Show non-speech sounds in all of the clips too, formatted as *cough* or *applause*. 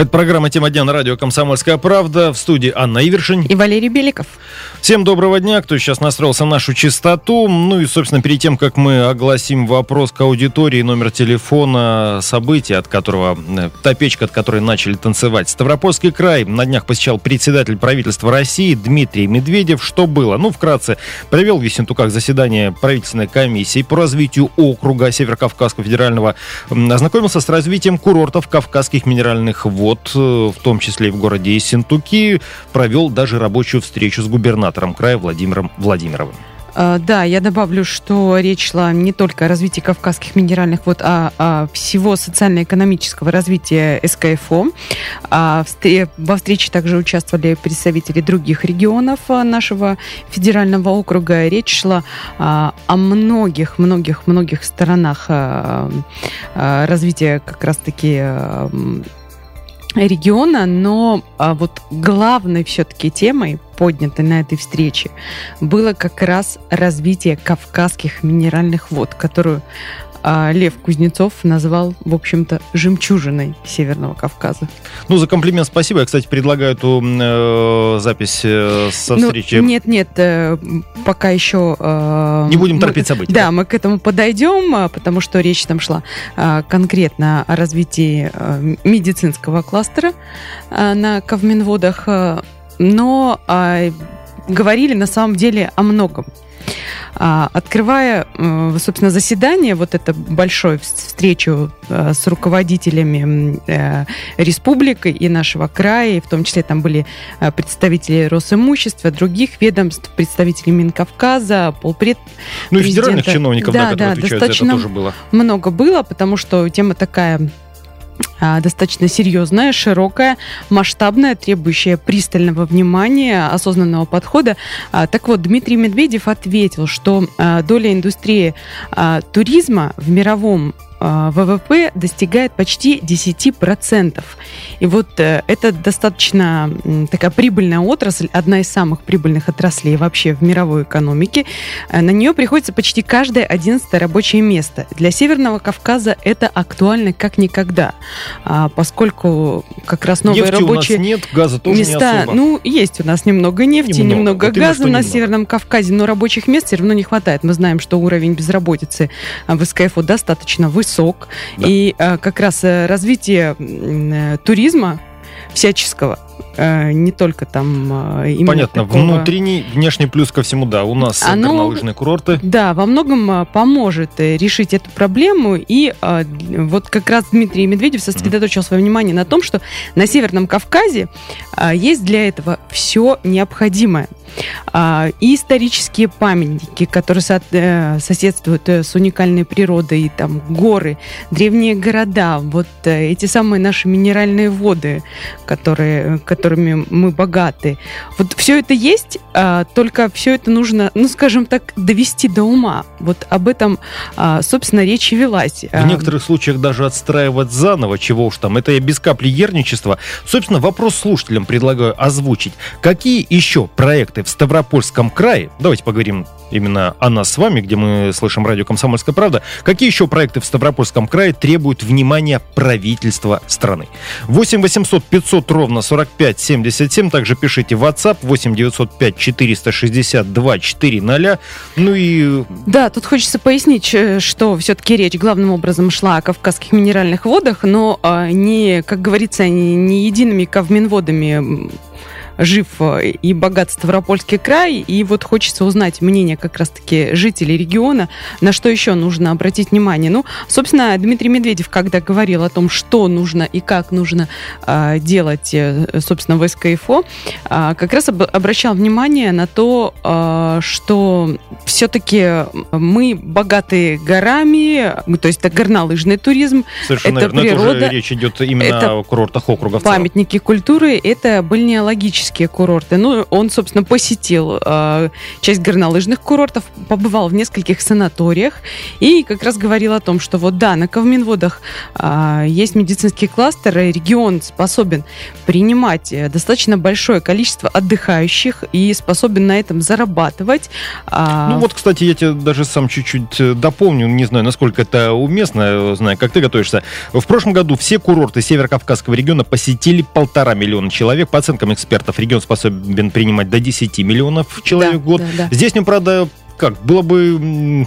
Это программа «Тема дня» на радио «Комсомольская правда». В студии Анна Ивершин. И Валерий Беликов. Всем доброго дня, кто сейчас настроился на нашу частоту. Ну и, собственно, перед тем, как мы огласим вопрос к аудитории, номер телефона, события, от которого, э, та печка, от которой начали танцевать. Ставропольский край на днях посещал председатель правительства России Дмитрий Медведев. Что было? Ну, вкратце, провел в Ессентуках заседание правительственной комиссии по развитию округа Северокавказского федерального. Ознакомился с развитием курортов Кавказских минеральных вод вот, э, в том числе и в городе Ессентуки, провел даже рабочую встречу с губернатором края Владимиром Владимировым. А, да, я добавлю, что речь шла не только о развитии кавказских минеральных вод, а о всего социально-экономического развития СКФО. А во встрече также участвовали представители других регионов а, нашего федерального округа. Речь шла о многих-многих-многих сторонах развития как раз-таки региона, но а, вот главной все-таки темой, поднятой на этой встрече, было как раз развитие кавказских минеральных вод, которую а Лев Кузнецов назвал, в общем-то, жемчужиной Северного Кавказа. Ну, за комплимент спасибо. Я, кстати, предлагаю эту э, запись э, со ну, встречи. Нет, нет, э, пока еще... Э, Не будем торопить события. Да, мы к этому подойдем, а, потому что речь там шла э, конкретно о развитии э, медицинского кластера э, на Кавминводах, э, но э, говорили на самом деле о многом. А, открывая, собственно, заседание, вот это большое встречу э, с руководителями э, республики и нашего края, и в том числе там были представители Росимущества, других ведомств, представители Минкавказа, полпред... Ну и федеральных чиновников, да, да, которые да, отвечают достаточно за это, тоже было. много было, потому что тема такая а, достаточно серьезная, широкая, масштабная, требующая пристального внимания, осознанного подхода. А, так вот, Дмитрий Медведев ответил, что а, доля индустрии туризма в мировом а, ВВП достигает почти 10%. И вот э, это достаточно такая прибыльная отрасль, одна из самых прибыльных отраслей вообще в мировой экономике. Э, на нее приходится почти каждое одиннадцатое рабочее место. Для Северного Кавказа это актуально как никогда, а, поскольку как раз новые нефти рабочие у нас нет, газа тоже места, не особо. ну есть у нас немного нефти, немного, немного вот газа на немного. Северном Кавказе, но рабочих мест все равно не хватает. Мы знаем, что уровень безработицы в СКФУ достаточно высокий высок. Да. И а, как раз э, развитие э, туризма всяческого не только там именно Понятно, такого... внутренний, внешний плюс ко всему, да, у нас Оно, горнолыжные курорты. Да, во многом поможет решить эту проблему, и вот как раз Дмитрий Медведев сосредоточил свое внимание на том, что на Северном Кавказе есть для этого все необходимое. А, и исторические памятники, которые э, соседствуют э, с уникальной природой, там горы, древние города, вот э, эти самые наши минеральные воды, которые, которыми мы богаты. Вот все это есть, а, только все это нужно, ну, скажем так, довести до ума. Вот об этом, а, собственно, речь и велась. В некоторых случаях даже отстраивать заново, чего уж там. Это я без капли ерничества. Собственно, вопрос слушателям предлагаю озвучить. Какие еще проекты проекты в Ставропольском крае, давайте поговорим именно о нас с вами, где мы слышим радио «Комсомольская правда», какие еще проекты в Ставропольском крае требуют внимания правительства страны? 8 800 500 ровно 45 77, также пишите в WhatsApp 8 905 462 400. Ну и... Да, тут хочется пояснить, э, что все-таки речь главным образом шла о кавказских минеральных водах, но а, не, как говорится, не, не едиными кавминводами жив э, и богат Ставропольский край, и вот хочется узнать мнение как раз-таки жителей региона, на что еще нужно обратить внимание. Ну, собственно, Дмитрий Медведев, когда говорил о том, что нужно и как нужно э, делать, собственно, в СКФО, э, как раз об, обращал внимание на то, э, что все-таки мы богаты горами, то есть это горнолыжный туризм, Совершенно это верно. природа. Это уже речь идет именно это о курортах округа. Памятники культуры, это бальнеологические туристические курорты. Ну, он, собственно, посетил э, часть горнолыжных курортов, побывал в нескольких санаториях и как раз говорил о том, что вот да, на Ковминводах э, есть медицинский кластер, и регион способен принимать э, достаточно большое количество отдыхающих и способен на этом зарабатывать. Ну вот, кстати, я тебе даже сам чуть-чуть э, дополню, не знаю, насколько это уместно, знаю, как ты готовишься. В прошлом году все курорты Северо-Кавказского региона посетили полтора миллиона человек. По оценкам экспертов, регион способен принимать до 10 миллионов человек да, в год. Да, да. Здесь мне, правда, как, было бы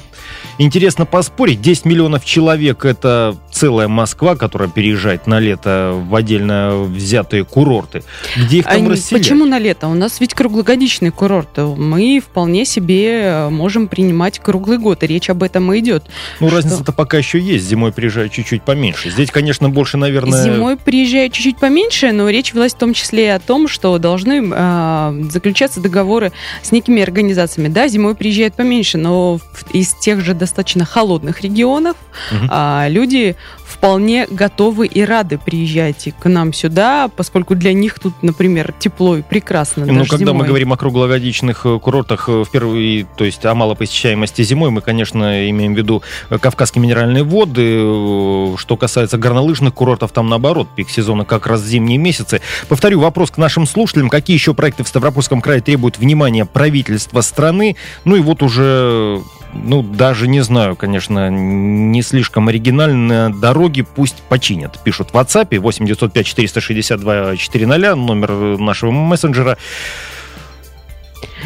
интересно поспорить. 10 миллионов человек – это целая Москва, которая переезжает на лето в отдельно взятые курорты. Где их там а расселять? Почему на лето? У нас ведь круглогодичный курорт. Мы вполне себе можем принимать круглый год, и речь об этом и идет. Ну, что... разница-то пока еще есть. Зимой приезжают чуть-чуть поменьше. Здесь, конечно, больше, наверное... Зимой приезжают чуть-чуть поменьше, но речь велась в том числе и о том, что должны э, заключаться договоры с некими организациями. Да, зимой приезжают поменьше, но из тех же достаточно холодных регионов угу. а, люди вполне готовы и рады приезжать к нам сюда, поскольку для них тут, например, тепло и прекрасно. Ну, когда зимой. мы говорим о круглогодичных э, курортах, э, впервые, то есть о малопосещаемости зимой, мы, конечно, имеем в виду э, Кавказские минеральные воды. Что касается горнолыжных курортов, там наоборот, пик сезона как раз зимние месяцы. Повторю вопрос к нашим слушателям. Какие еще проекты в Ставропольском крае требуют внимания правительства страны? Ну и вот уже ну, даже не знаю, конечно, не слишком оригинально. Дороги пусть починят. Пишут в WhatsApp 8 905 462 400, номер нашего мессенджера.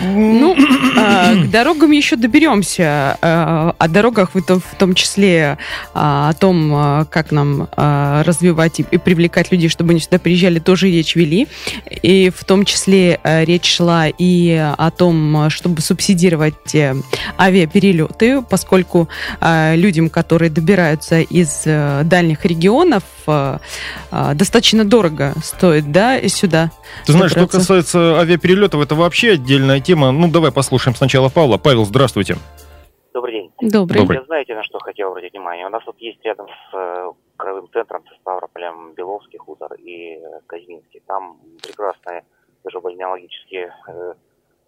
Ну, а, к дорогам еще доберемся. А, о дорогах, в том числе а, о том, как нам развивать и привлекать людей, чтобы они сюда приезжали, тоже речь вели. И в том числе речь шла и о том, чтобы субсидировать э, авиаперелеты, поскольку людям, которые добираются из э, дальних регионов, достаточно дорого стоит да, сюда. Ты знаешь, что касается авиаперелетов, это вообще отдельная тема. Ну, давай послушаем сначала Павла. Павел, здравствуйте. Добрый день. Добрый. Добрый. знаете, на что хотел обратить внимание? У нас вот есть рядом с э, краевым центром, со Ставрополем, Беловский хутор и э, Казьминский. Там прекрасные даже бальнеологические э,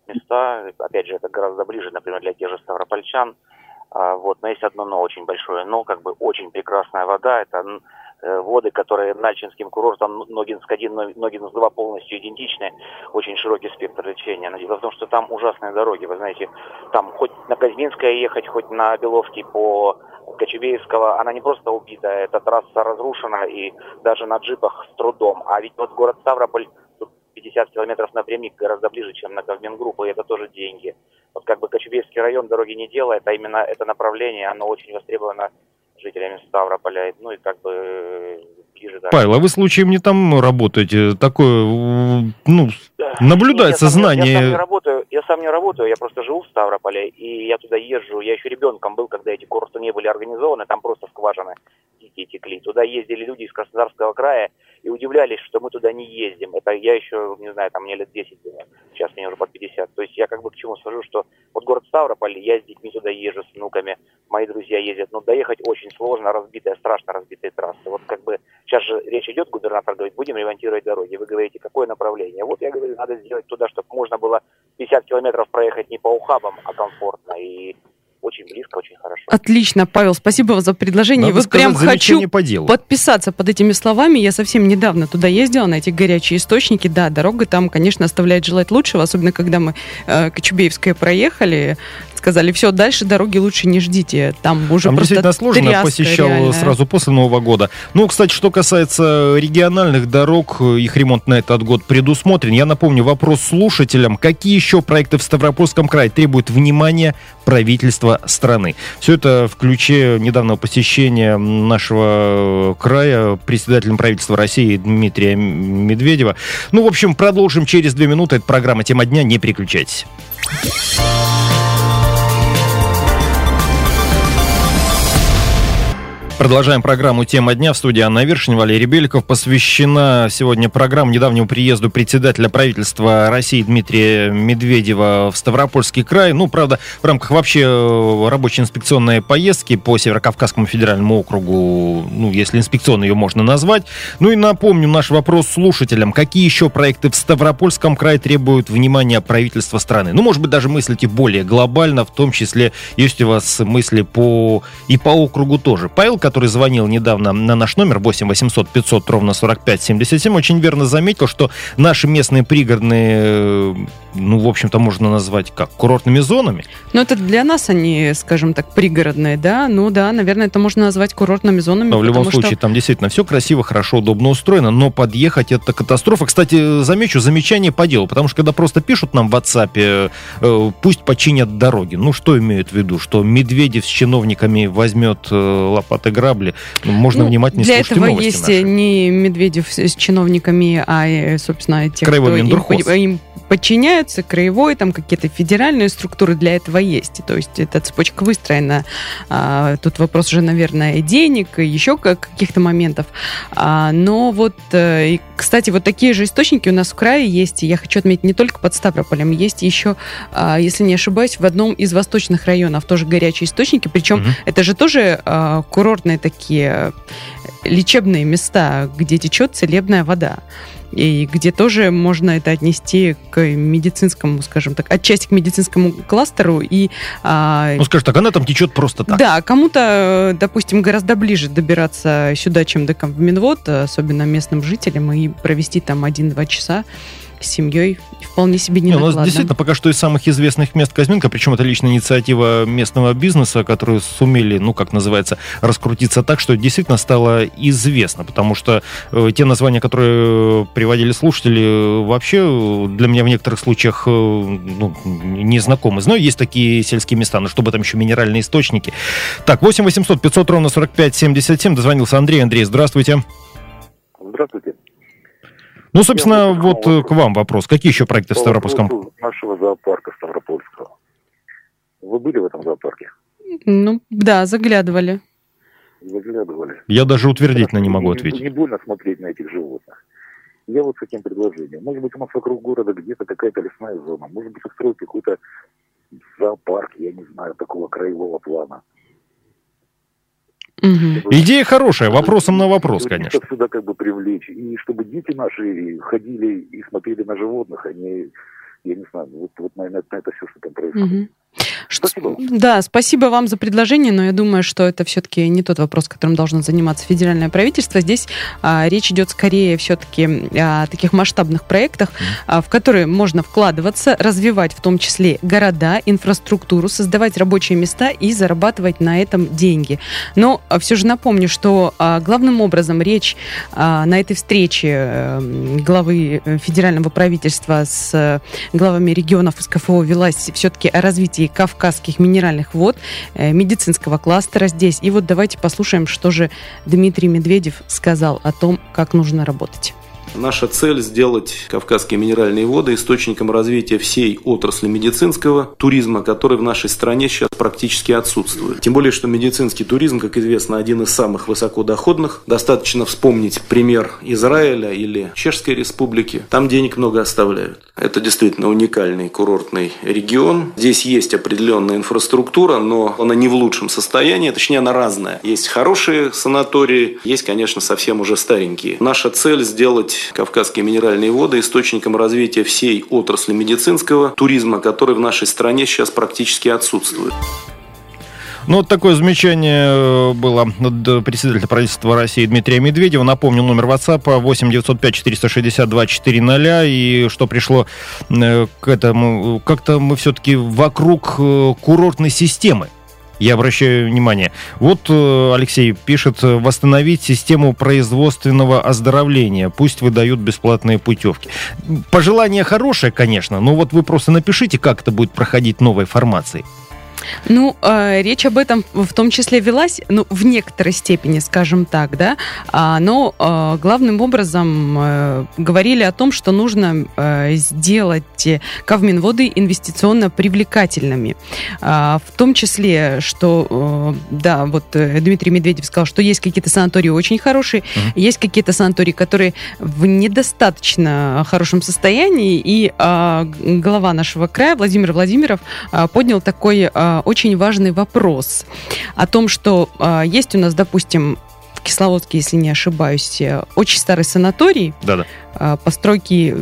места. Опять же, это гораздо ближе, например, для тех же ставропольчан. А, вот, но есть одно но очень большое но, как бы очень прекрасная вода. Это воды, которые Нальчинским курортом Ногинск-1, Ногинск-2 полностью идентичны, очень широкий спектр лечения. Но дело в том, что там ужасные дороги, вы знаете, там хоть на Казьминское ехать, хоть на Беловский по Кочубеевского, она не просто убита, эта трасса разрушена и даже на джипах с трудом. А ведь вот город Ставрополь 50 километров напрямик гораздо ближе, чем на Ковмингруппу, и это тоже деньги. Вот как бы Кочубеевский район дороги не делает, а именно это направление, оно очень востребовано жителями Ставрополя, ну и как бы э, ближе. Да. Павел, а вы случаем не там работаете? Такое, ну, наблюдается Нет, знание. Я, я сам не работаю, я сам не работаю, я просто живу в Ставрополе, и я туда езжу, я еще ребенком был, когда эти курорты не были организованы, там просто скважины дикие текли. Туда ездили люди из Краснодарского края, и удивлялись, что мы туда не ездим. Это я еще, не знаю, там мне лет 10 было, сейчас мне уже под 50. То есть я как бы к чему скажу, что вот город Ставрополь, я с детьми туда езжу, с внуками, мои друзья ездят, но доехать очень сложно, разбитая, страшно разбитые трассы. Вот как бы сейчас же речь идет, губернатор говорит, будем ремонтировать дороги. Вы говорите, какое направление? Вот я говорю, надо сделать туда, чтобы можно было 50 километров проехать не по ухабам, а комфортно. И очень близко, очень хорошо. Отлично, Павел, спасибо за предложение. Надо вот сказать, прям хочу по делу. подписаться под этими словами. Я совсем недавно туда ездила, на эти горячие источники. Да, дорога там, конечно, оставляет желать лучшего, особенно когда мы э, Кочубеевское проехали сказали, все, дальше дороги лучше не ждите. Там уже Там просто действительно сложно, я посещал реальная. сразу после Нового года. Ну, кстати, что касается региональных дорог, их ремонт на этот год предусмотрен. Я напомню вопрос слушателям. Какие еще проекты в Ставропольском крае требуют внимания правительства страны? Все это в ключе недавнего посещения нашего края председателем правительства России Дмитрия Медведева. Ну, в общем, продолжим через две минуты. Это программа «Тема дня». Не переключайтесь. Продолжаем программу «Тема дня» в студии Анна Вершин, Валерий Беликов. Посвящена сегодня программа недавнему приезду председателя правительства России Дмитрия Медведева в Ставропольский край. Ну, правда, в рамках вообще э, рабочей инспекционной поездки по Северокавказскому федеральному округу, ну, если инспекционно ее можно назвать. Ну и напомню наш вопрос слушателям. Какие еще проекты в Ставропольском крае требуют внимания правительства страны? Ну, может быть, даже мыслите более глобально, в том числе есть у вас мысли по и по округу тоже. Павел который звонил недавно на наш номер 8 800 500 ровно 45 77, очень верно заметил, что наши местные пригородные, э, ну, в общем-то, можно назвать как курортными зонами. Ну, это для нас они, скажем так, пригородные, да? Ну, да, наверное, это можно назвать курортными зонами. Но в любом случае, что... там действительно все красиво, хорошо, удобно устроено, но подъехать это катастрофа. Кстати, замечу, замечание по делу, потому что когда просто пишут нам в WhatsApp, э, пусть починят дороги. Ну, что имеют в виду? Что Медведев с чиновниками возьмет э, лопаты грабли. Ну, можно ну, внимательнее Для этого есть наши. не Медведев с чиновниками, а, собственно, те, Краевой кто им, им подчиняются, краевой, там какие-то федеральные структуры для этого есть. То есть эта цепочка выстроена. А, тут вопрос уже, наверное, денег, и еще каких-то моментов. А, но вот, э, кстати, вот такие же источники у нас в крае есть. Я хочу отметить не только под Ставрополем, есть еще, а, если не ошибаюсь, в одном из восточных районов тоже горячие источники. Причем угу. это же тоже курортные такие лечебные места, где течет целебная вода и где тоже можно это отнести к медицинскому, скажем так, отчасти к медицинскому кластеру. И, а, ну, скажем так, она там течет просто так. Да, кому-то, допустим, гораздо ближе добираться сюда, чем до Минвод, особенно местным жителям, и провести там один-два часа с семьей вполне себе не, не У нас действительно пока что из самых известных мест Казьминка, причем это личная инициатива местного бизнеса, которые сумели, ну, как называется, раскрутиться так, что действительно стало известно, потому что э, те названия, которые приводили слушатели, э, вообще для меня в некоторых случаях э, ну, не знакомы. Знаю, есть такие сельские места, но чтобы там еще минеральные источники. Так, 8 800 500 ровно 45 77, дозвонился Андрей. Андрей, здравствуйте. Здравствуйте. Ну, собственно, Я вот вопрос. к вам вопрос. Какие еще проекты По в Ставропольском? нашего зоопарка Ставропольского. Вы были в этом зоопарке? Ну, да, заглядывали. Заглядывали. Я даже утвердительно не могу ответить. Не, не больно смотреть на этих животных. Я вот с таким предложением. Может быть, у нас вокруг города где-то какая-то лесная зона. Может быть, устроить какой-то зоопарк, я не знаю, такого краевого плана. Угу. Идея хорошая, вопросом на вопрос, конечно. Сюда как бы привлечь, и чтобы дети наши ходили и смотрели на животных, они, я не знаю, вот, вот наверное, это все, что там происходит. Угу. Спасибо. Да, спасибо вам за предложение, но я думаю, что это все-таки не тот вопрос, которым должно заниматься федеральное правительство. Здесь а, речь идет скорее все-таки о таких масштабных проектах, а, в которые можно вкладываться, развивать в том числе города, инфраструктуру, создавать рабочие места и зарабатывать на этом деньги. Но а, все же напомню, что а, главным образом речь а, на этой встрече а, главы э, федерального правительства с а, главами регионов СКФО велась все-таки о развитии Кавказских минеральных вод, э, медицинского кластера здесь. И вот давайте послушаем, что же Дмитрий Медведев сказал о том, как нужно работать. Наша цель сделать Кавказские минеральные воды источником развития всей отрасли медицинского туризма, который в нашей стране сейчас практически отсутствует. Тем более, что медицинский туризм, как известно, один из самых высокодоходных. Достаточно вспомнить пример Израиля или Чешской республики. Там денег много оставляют. Это действительно уникальный курортный регион. Здесь есть определенная инфраструктура, но она не в лучшем состоянии, точнее она разная. Есть хорошие санатории, есть, конечно, совсем уже старенькие. Наша цель сделать Кавказские минеральные воды источником развития всей отрасли медицинского туризма, который в нашей стране сейчас практически отсутствует. Ну, вот такое замечание э, было от председателя правительства России Дмитрия Медведева. Напомню, номер WhatsApp 8 905 462 400. И что пришло э, к этому, как-то мы все-таки вокруг э, курортной системы я обращаю внимание. Вот э, Алексей пишет, восстановить систему производственного оздоровления. Пусть выдают бесплатные путевки. Пожелание хорошее, конечно, но вот вы просто напишите, как это будет проходить новой формацией. Ну, э, речь об этом в том числе велась, ну, в некоторой степени, скажем так, да, а, но э, главным образом э, говорили о том, что нужно э, сделать Кавминводы инвестиционно привлекательными. А, в том числе, что, э, да, вот э, Дмитрий Медведев сказал, что есть какие-то санатории очень хорошие, Мгм. есть какие-то санатории, которые в недостаточно хорошем состоянии, и г- глава нашего края Владимир Владимиров а, поднял такой а, очень важный вопрос о том, что а, есть у нас, допустим, в Кисловодске, если не ошибаюсь, э, очень старый санаторий, Да-да. а, постройки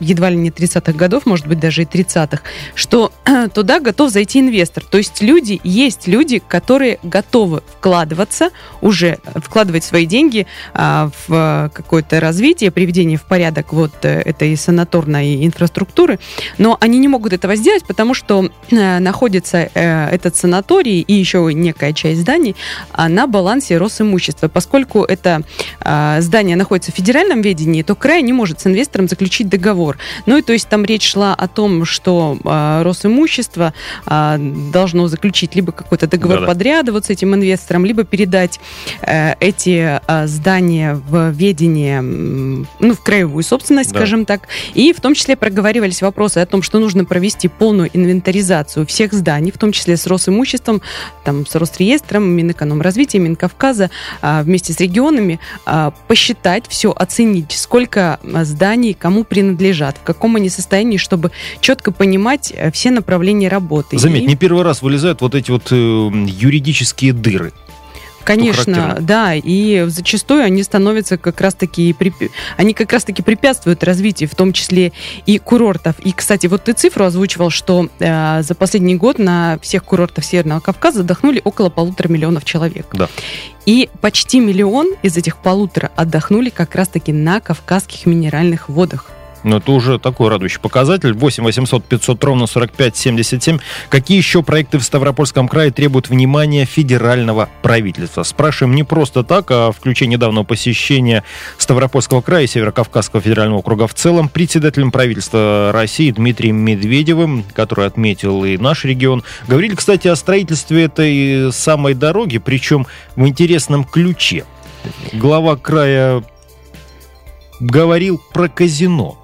едва ли не 30-х годов, может быть, даже и 30-х, что *clears throat* туда готов зайти инвестор. То есть люди, есть люди, которые готовы вкладываться, уже вкладывать свои деньги а, в какое-то развитие, приведение в порядок вот э, этой санаторной инфраструктуры, но они не могут этого сделать, потому что э, находится э, этот санаторий и еще некая часть зданий а, на балансе Росимущества. Поскольку это а, здание находится в федеральном ведении, то край не может с инвестором заключить договор. Ну и то есть там речь шла о том, что а, Росимущество а, должно заключить либо какой-то договор Да-да. подряда вот с этим инвестором, либо передать э, эти а, здания в ведение, ну, в краевую собственность, Да. скажем так. И в том числе проговаривались вопросы о том, что нужно провести полную инвентаризацию всех зданий, в том числе с Росимуществом, там, с Росреестром, Минэкономразвития, Минковказа, а, вместе с регионами, а, посчитать все, оценить, сколько зданий кому принадлежат, в каком они состоянии, чтобы четко понимать э, все направления работы. Заметь, И- не первый раз вылезают вот эти вот э, юридические дыры. Конечно, да, и зачастую они становятся как раз-таки, они как раз-таки препятствуют развитию, в том числе и курортов. И, кстати, вот ты цифру озвучивал, что э, за последний год на всех курортах Северного Кавказа отдохнули около полутора миллионов человек. Да. И почти миллион из этих полутора отдохнули как раз-таки на кавказских минеральных водах. Ну, это уже такой радующий показатель. 8 800 500 ровно 45 77. Какие еще проекты в Ставропольском крае требуют внимания федерального правительства? Спрашиваем не просто так, а в ключе недавнего посещения Ставропольского края и Северокавказского федерального округа в целом председателем правительства России Дмитрием Медведевым, который отметил и наш регион. Говорили, кстати, о строительстве этой самой дороги, причем в интересном ключе. Глава края говорил про казино.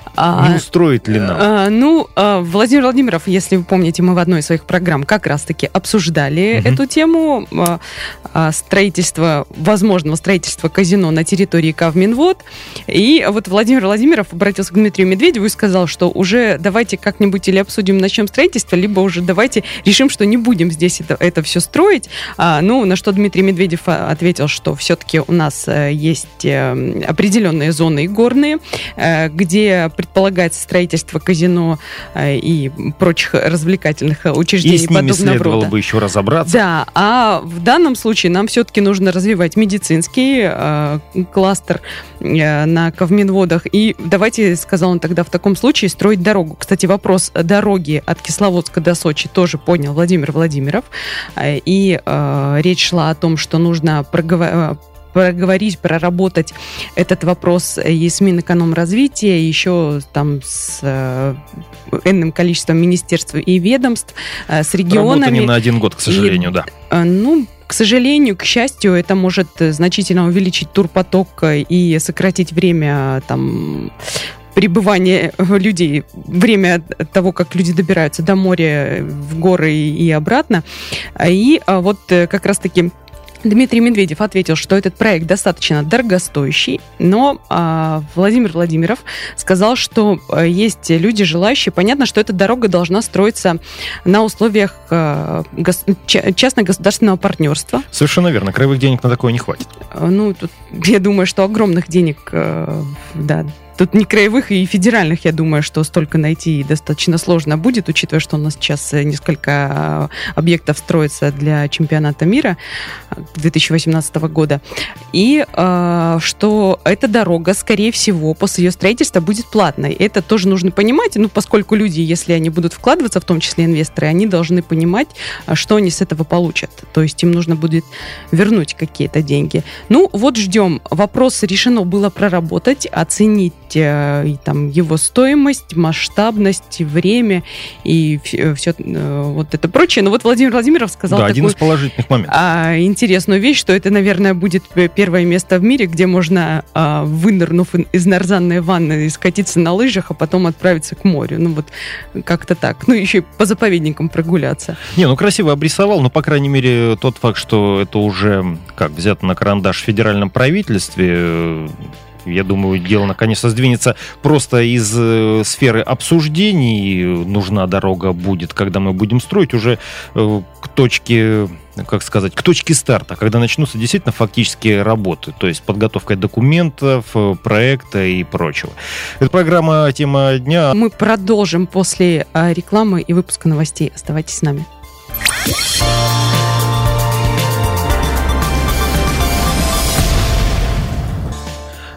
Не устроит ли нам? А, ну, а, Владимир Владимиров, если вы помните, мы в одной из своих программ как раз-таки обсуждали Мгм. эту тему а, а, строительства, возможного строительства казино на территории Кавминвод. И вот Владимир Владимиров обратился к Дмитрию Медведеву и сказал, что уже давайте как-нибудь или обсудим, начнем строительство, либо уже давайте решим, что не будем здесь это, это все строить. А, ну, на что Дмитрий Медведев а, ответил, что все-таки у нас э, есть э, определенные зоны горные, э, где предполагается строительство казино э, и прочих развлекательных э, учреждений И с ними следовало рода. бы еще разобраться. Да, а в данном случае нам все-таки нужно развивать медицинский э, кластер э, на Кавминводах. И давайте, сказал он тогда, в таком случае строить дорогу. Кстати, вопрос дороги от Кисловодска до Сочи тоже понял Владимир Владимиров. Э, И э, речь шла о том, что нужно прогово- э, проговорить, проработать этот вопрос и с Минэкономразвития, еще там с э, энным количеством министерств и ведомств, э, с Работа регионами. не на один год, к сожалению, да. Э, Ну, к сожалению, к счастью, это может э, значительно увеличить турпоток э, и сократить время э, там пребывания э, людей, время того, как люди добираются до моря, э, в горы и обратно. И э, вот э, как раз-таки Дмитрий Медведев ответил, что этот проект достаточно дорогостоящий, но а, Владимир Владимиров сказал, что а, есть люди желающие. Понятно, что эта дорога должна строиться на условиях а, гос- ча- частно-государственного партнерства. Совершенно верно. Краевых денег на такое не хватит. А, Ну, тут, *laughs* я думаю, что огромных денег, э, да, тут не краевых и федеральных, я думаю, что столько найти достаточно сложно будет, учитывая, что у нас сейчас э, несколько э, объектов строится для чемпионата мира э, 2018 года. И э, что эта дорога, скорее всего, после ее строительства будет платной. Это тоже нужно понимать, ну, поскольку люди, если они будут вкладываться, в том числе инвесторы, они должны понимать, а, что они с этого получат. То есть им нужно будет вернуть какие-то деньги. Ну, вот ждем. Вопрос решено было проработать, оценить есть э, и там его стоимость, масштабность, время и все, вот это прочее. Но вот Владимир Владимиров сказал да, один такую из положительных моментов. а, интересную вещь, что это, наверное, будет первое место в мире, где можно, а, вынырнув из нарзанной ванны, скатиться на лыжах, а потом отправиться к морю. Ну вот как-то так. Ну еще и по заповедникам прогуляться. Не, ну красиво обрисовал, но, по крайней мере, тот факт, что это уже, как, взято на карандаш в федеральном правительстве, э, я думаю, дело наконец-то сдвинется просто из э, сферы обсуждений. Нужна дорога будет, когда мы будем строить уже э, к точке, как сказать, к точке старта, когда начнутся действительно фактические работы, то есть подготовка документов, э, проекта и прочего. Это программа «Тема дня». Мы продолжим после а, рекламы и выпуска новостей. Оставайтесь с нами.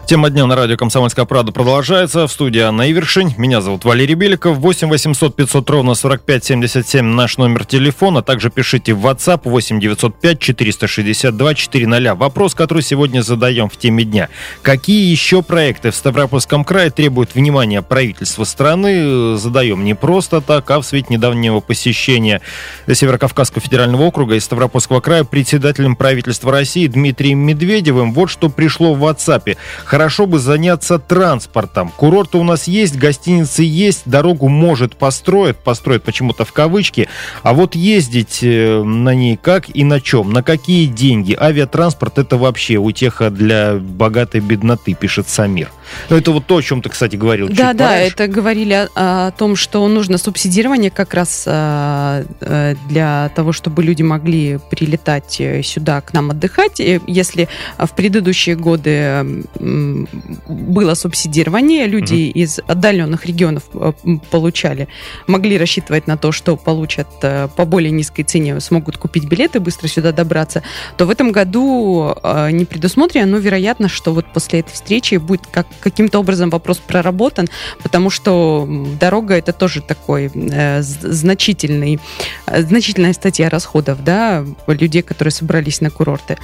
Тема дня на радио «Комсомольская правда» продолжается. В студии Анна Ивершин. Меня зовут Валерий Беликов. 8 800 500 ровно 45 77 наш номер телефона. Также пишите в WhatsApp 8 905 462 400. Вопрос, который сегодня задаем в теме дня. Какие еще проекты в Ставропольском крае требуют внимания правительства страны? Задаем не просто так, а в свете недавнего посещения Северокавказского федерального округа и Ставропольского края председателем правительства России Дмитрием Медведевым. Вот что пришло в WhatsApp. Хорошо бы заняться транспортом. Курорты у нас есть, гостиницы есть, дорогу может построят, построят почему-то в кавычки. А вот ездить э, на ней как и на чем, на какие деньги? Авиатранспорт это вообще утеха для богатой бедноты, пишет Самир. Ну, это вот то, о чем ты, кстати, говорил. Да, да, пораньше. это говорили о, о том, что нужно субсидирование как раз а, э, для того, чтобы люди могли прилетать э, сюда к нам отдыхать. И Если в предыдущие годы м, было субсидирование, люди из отдаленных регионов э, получали, могли рассчитывать на то, что получат э, по более низкой цене, смогут купить билеты, быстро сюда добраться, то в этом году э, не предусмотрено, но вероятно, что вот после этой встречи будет как, каким-то образом вопрос проработан, потому что дорога это тоже такой э, значительный, э, значительная статья расходов, да, людей, которые собрались на курорты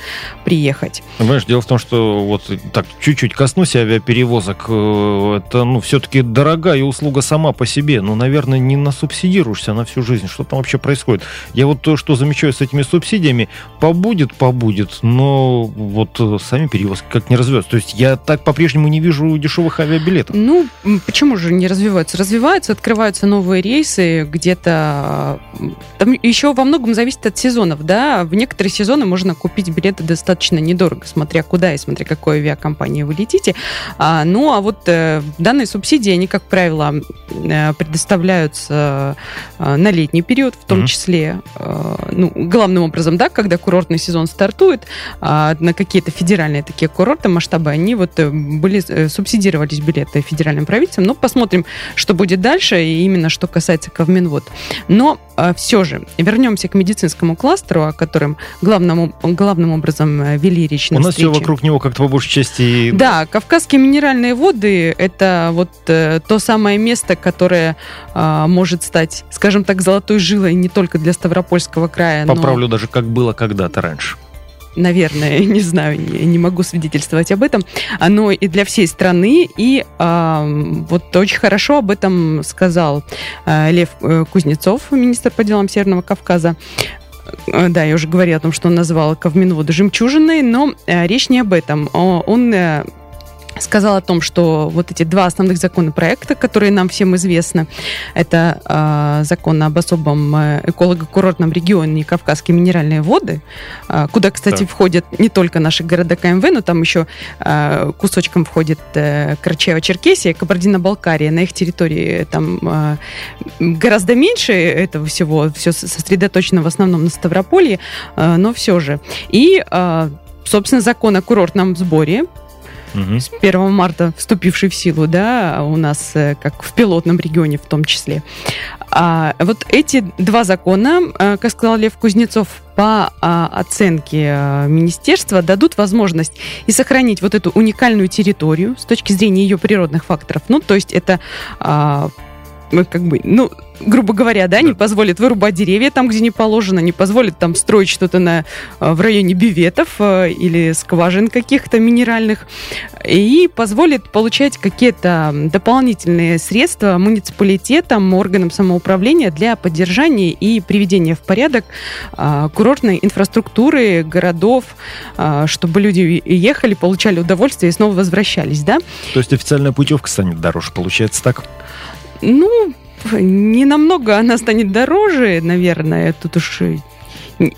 приехать. Понимаешь, дело в том, что вот так чуть-чуть коснусь авиаперевозок. э, Это, ну, все-таки дорогая услуга сама по себе. Ну, наверное, не насубсидируешься на всю жизнь. Что там вообще происходит? Я вот то, что замечаю с этими субсидиями, побудет, побудет, но вот э, сами перевозки как не развиваются. То есть я так по-прежнему не вижу дешевых авиабилетов. Ну, почему же не развиваются? Развиваются, открываются новые рейсы, где-то... м, Там еще во многом зависит от сезонов, да? В некоторые сезоны можно купить билеты достаточно недорого, смотря куда и смотря какой авиакомпании вы летите. А, ну, а вот э, данные субсидии, они, как правило, э, предоставляются э, на летний период, в том Мгм. числе, ну, главным образом, да, когда курортный сезон стартует, а на какие-то федеральные такие курорты масштабы, они вот были, субсидировались билеты федеральным правительством. Но посмотрим, что будет дальше, и именно что касается Ковминвод. Но все же, вернемся к медицинскому кластеру, о котором главным, главным образом э, вели речь на У нас все встрече. вокруг него как-то по большей части... Да, Кавказские минеральные воды – это вот э, то самое место, которое а, может стать, скажем так, золотой жилой не только для Ставропольского края, но Поправлю даже, как было когда-то раньше. Наверное, *laughs* не знаю, не, не могу свидетельствовать об этом, оно и для всей страны, и а, вот очень хорошо об этом сказал а, Лев э, Кузнецов, министр по делам Северного Кавказа. Э, Да, я уже говорила о том, что он назвал Ковминводу жемчужиной, но э, речь не об этом. Он э, сказал о том, что вот эти два основных законопроекта, которые нам всем известны, это э, закон об особом э, эколого-курортном регионе Кавказские минеральные воды, э, куда, кстати, Так. входят не только наши города КМВ, но там еще э, кусочком входит э, Карачаево-Черкесия, Кабардино-Балкария. На их территории там э, гораздо меньше этого всего, все сосредоточено в основном на Ставрополье, э, но все же. И, э, собственно, закон о курортном сборе, С 1 марта вступивший в силу, да, у нас э, как в пилотном регионе в том числе. А вот эти два закона, э, как сказал Лев Кузнецов, по а, оценке э, министерства дадут возможность и сохранить вот эту уникальную территорию с точки зрения ее природных факторов. Ну, то есть это а, как бы, ну, грубо говоря, да, не позволит вырубать деревья там, где не положено, не позволит там строить что-то на, э, в районе биветов э, или скважин каких-то минеральных, и позволит получать какие-то дополнительные средства муниципалитетам, органам самоуправления для поддержания и приведения в порядок а, курортной инфраструктуры городов, чтобы люди ехали, получали удовольствие и снова возвращались, да? То есть официальная путевка станет дороже, получается так? Ну, не намного она станет дороже, наверное. Тут уж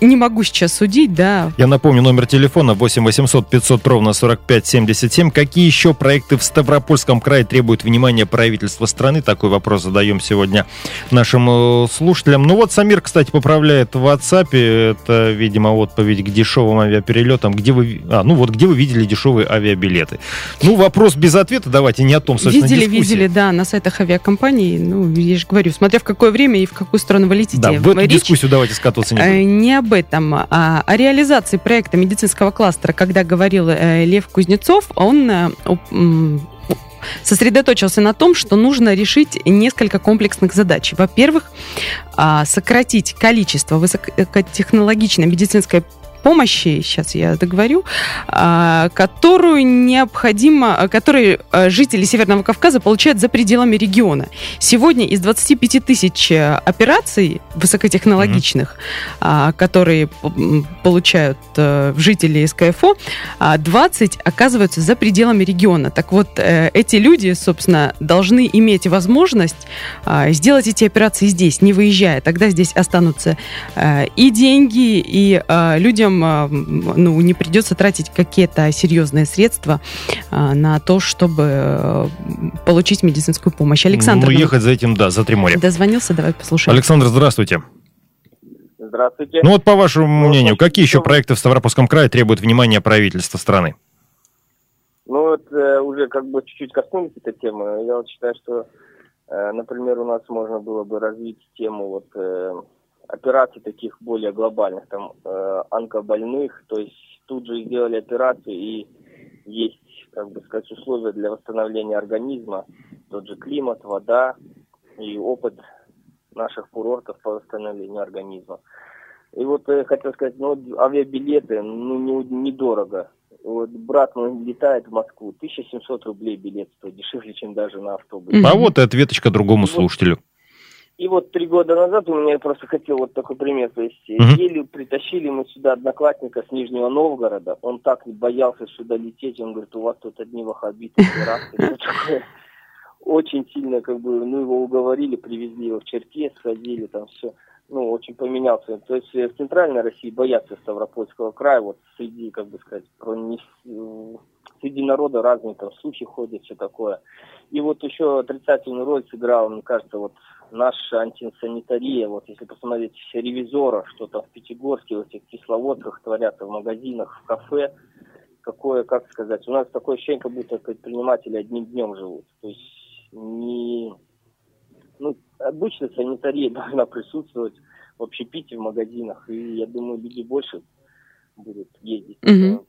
не могу сейчас судить, да. Я напомню, номер телефона 8 800 500 ровно 45 77. Какие еще проекты в Ставропольском крае требуют внимания правительства страны? Такой вопрос задаем сегодня нашим э, слушателям. Ну вот Самир, кстати, поправляет в WhatsApp. Это, видимо, отповедь к дешевым авиаперелетам. Где вы, а, ну вот где вы видели дешевые авиабилеты? Ну, вопрос без ответа. Давайте не о том, собственно, Видели, дискуссия. видели, да, на сайтах авиакомпаний. Ну, я же говорю, смотря в какое время и в какую сторону вы летите. Да, в эту Речь, дискуссию давайте скатываться не э, будем. Не об этом, а о реализации проекта медицинского кластера, когда говорил э, Лев Кузнецов, он э, сосредоточился на том, что нужно решить несколько комплексных задач. Во-первых, а, сократить количество высокотехнологичной медицинской помощи, сейчас я договорю, а, которую необходимо, а, которую а, жители Северного Кавказа получают за пределами региона. Сегодня из 25 тысяч э, операций высокотехнологичных, а, которые получают э, жители СКФО, а, 20 оказываются за пределами региона. Так вот, э, эти люди, собственно, должны иметь возможность сделать эти операции здесь, не выезжая. Тогда здесь останутся и деньги, и людям а, м, ну, не придется тратить какие-то серьезные средства а, на то, чтобы э, получить медицинскую помощь. Александр Ну, нам ехать за этим, да, за три моря. дозвонился, давай послушаем. Александр, здравствуйте. Здравствуйте. Ну вот по вашему Ну, мнению, какие еще что- проекты в Ставропольском крае требуют внимания правительства страны? Ну, вот э, уже как бы чуть-чуть коснулись этой темы. Я вот считаю, что, э, например, у нас можно было бы развить тему вот э, операций таких более глобальных, там э, онкобольных, то есть тут же сделали операции и есть, как бы сказать, условия для восстановления организма, тот же климат, вода и опыт наших курортов по восстановлению организма. И вот э, хотел сказать, ну, вот авиабилеты, ну, не- недорого. Вот брат мой летает в Москву, 1700 рублей билет стоит, дешевле, чем даже на автобусе. А вот и ответочка другому Вот. слушателю. И вот три года назад у меня я просто хотел вот такой пример. Э, Мгм. еле притащили мы сюда одноклассника с Нижнего Новгорода. Он так боялся сюда лететь. Он говорит, у вас тут одни всё такое. Очень сильно как бы, ну его уговорили, привезли его в Черкес, сходили, там все. Ну, очень поменялся. То есть э, в Центральной России боятся Ставропольского края, вот среди, как бы сказать, про не- э, среди народа разные там слухи ходят, все такое. И вот еще отрицательную роль сыграла, мне кажется, вот наша антисанитария, вот если посмотреть ревизора, что там в Пятигорске, в этих кисловодках творятся в магазинах, в кафе, какое, как сказать, у нас такое ощущение, как будто предприниматели одним днем живут. То есть не... Ну, обычно санитария *laughs* должна присутствовать в общепите в магазинах, и я думаю, люди больше будут ездить. Мгм.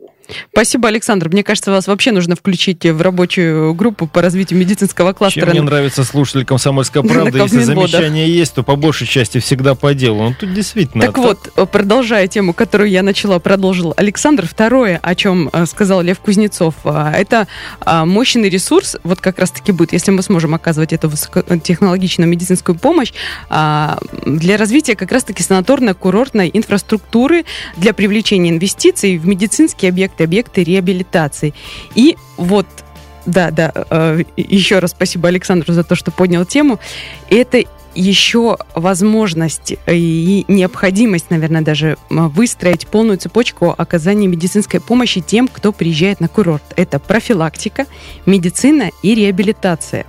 Спасибо, Александр. Мне кажется, вас вообще нужно включить в рабочую группу по развитию медицинского Чем кластера. мне нравится слушатель «Комсомольской *laughs* правды», если замечания есть, то по большей части всегда по делу. Ну, тут действительно... Так вот, э, продолжая тему, которую я начала, продолжил Александр. Второе, о чем э, сказал Лев Кузнецов, а, это мощный ресурс, вот как раз-таки будет, если мы сможем оказывать эту высокотехнологичную медицинскую помощь, для развития как раз-таки санаторно-курортной инфраструктуры, для привлечения инвестиций в медицинские объекты, объекты реабилитации. И вот да, да. э, Еще раз спасибо Александру за то, что поднял тему. Это еще возможность и необходимость, наверное, даже выстроить полную цепочку оказания медицинской помощи тем, кто приезжает на курорт. Это профилактика, медицина и реабилитация.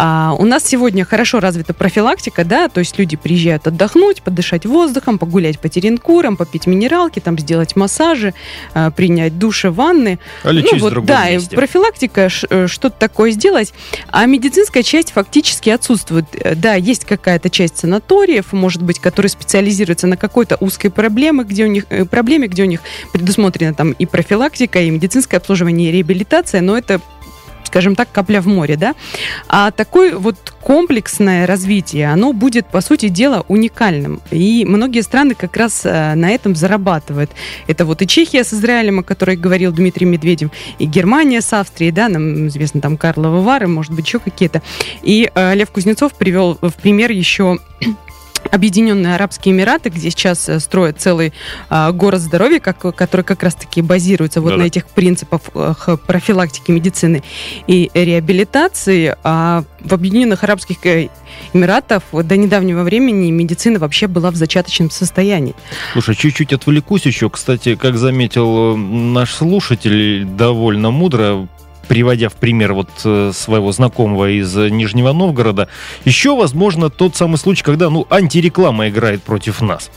А у нас сегодня хорошо развита профилактика, да, то есть люди приезжают отдохнуть, подышать воздухом, погулять по теренкурам, попить минералки, там сделать массажи, а, принять души, ванны. А лечусь в другом да, месте. профилактика, э, что-то такое сделать, а медицинская часть фактически отсутствует. Э, Да, есть какая-то часть санаториев, может быть, которые специализируются на какой-то узкой проблеме, где у них, э, проблеме, где у них предусмотрена там и профилактика, и медицинское обслуживание, и реабилитация, но это скажем так, капля в море, да. А такое вот комплексное развитие, оно будет, по сути дела, уникальным. И многие страны как раз э, на этом зарабатывают. Это вот и Чехия с Израилем, о которой говорил Дмитрий Медведев, и Германия с Австрией, да, нам известно там Карловы Вары, может быть, еще какие-то. И э, Лев Кузнецов привел в пример еще Объединенные Арабские Эмираты, где сейчас э, строят целый а, город здоровья, как, который как раз-таки базируется вот Да-да. на этих принципах э, профилактики медицины и реабилитации. А в Объединенных Арабских э, Эмиратах до недавнего времени медицина вообще была в зачаточном состоянии. Слушай, чуть-чуть отвлекусь еще. Кстати, как заметил э, наш слушатель довольно мудро, приводя в пример вот э, своего знакомого из Нижнего Новгорода, еще, возможно, тот самый случай, когда, ну, антиреклама играет против нас.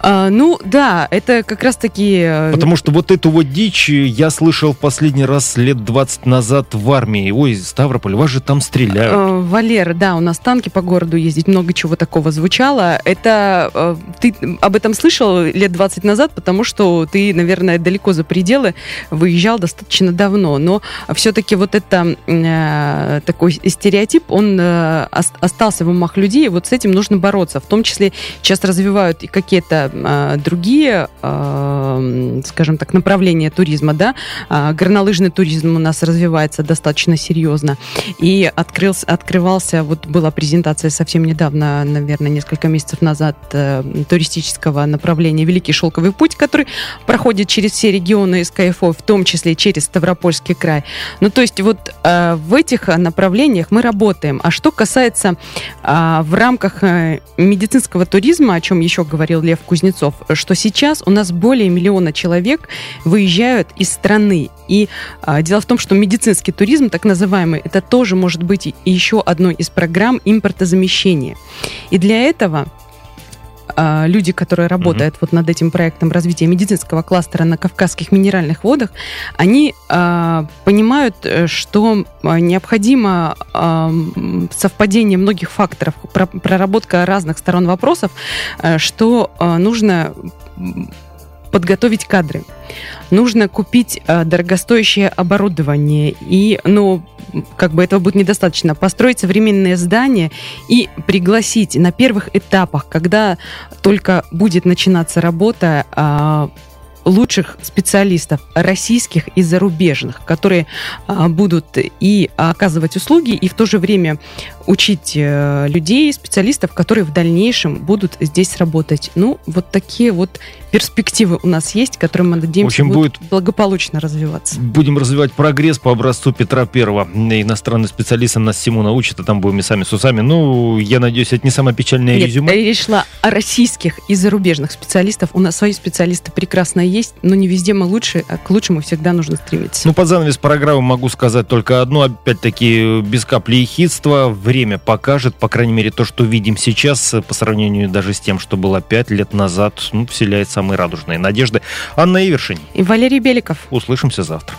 А, ну да, это как раз-таки... э, Потому что вот эту вот дичь я слышал в последний раз лет 20 назад в армии. Ой, Ставрополь, вас же там стреляют. Э, Валера, да, у нас танки по городу ездить, много чего такого звучало. Это э, ты об этом слышал лет 20 назад, потому что ты, наверное, далеко за пределы выезжал достаточно давно. Но все-таки вот это э, такой стереотип, он э, ос- остался в умах людей, и вот с этим нужно бороться. В том числе сейчас развивают и какие-то э, другие, э, скажем так, направления туризма, да. А, Горнолыжный туризм у нас развивается достаточно серьезно. И открылся, открывался, вот была презентация совсем недавно, наверное, несколько месяцев назад, э, туристического направления «Великий шелковый путь», который проходит через все регионы СКФО, в том числе через Ставропольский край. Ну, то есть вот э, в этих э, направлениях мы работаем. А что касается в рамках э, медицинского туризма, о чем еще говорил Лев Кузнецов, что сейчас у нас более миллиона человек выезжают из страны. И а, дело в том, что медицинский туризм, так называемый, это тоже может быть еще одной из программ импортозамещения. И для этого а, люди, которые работают вот над этим проектом развития медицинского кластера на Кавказских минеральных водах, они а, понимают, э, что а, необходимо м, совпадение многих факторов, про- проработка разных сторон вопросов, э, что а, нужно подготовить кадры. Нужно купить э, дорогостоящее оборудование. И, ну, как бы этого будет недостаточно. Построить современные здания и пригласить на первых этапах, когда только будет начинаться работа, а, лучших специалистов, российских и зарубежных, которые а, будут и оказывать услуги, и в то же время учить э, людей, специалистов, которые в дальнейшем будут здесь работать. Ну, вот такие вот перспективы у нас есть, которые мы надеемся общем, будут благополучно развиваться. Будем развивать прогресс по образцу Петра Первого. Иностранные специалисты нас всему научат, а там будем и сами с усами. Ну, я надеюсь, это не самое печальное Нет, резюме. речь шла о российских и зарубежных специалистов. У нас свои специалисты прекрасно есть, но не везде мы лучше, а к лучшему всегда нужно стремиться. Ну, под занавес программы могу сказать только одно, опять-таки, без капли ехидства. Время покажет, по крайней мере, то, что видим сейчас, э, по сравнению даже с тем, что было пять лет назад, ну, вселяет самые радужные надежды. Анна Ивершин. И Валерий Беликов. Услышимся завтра.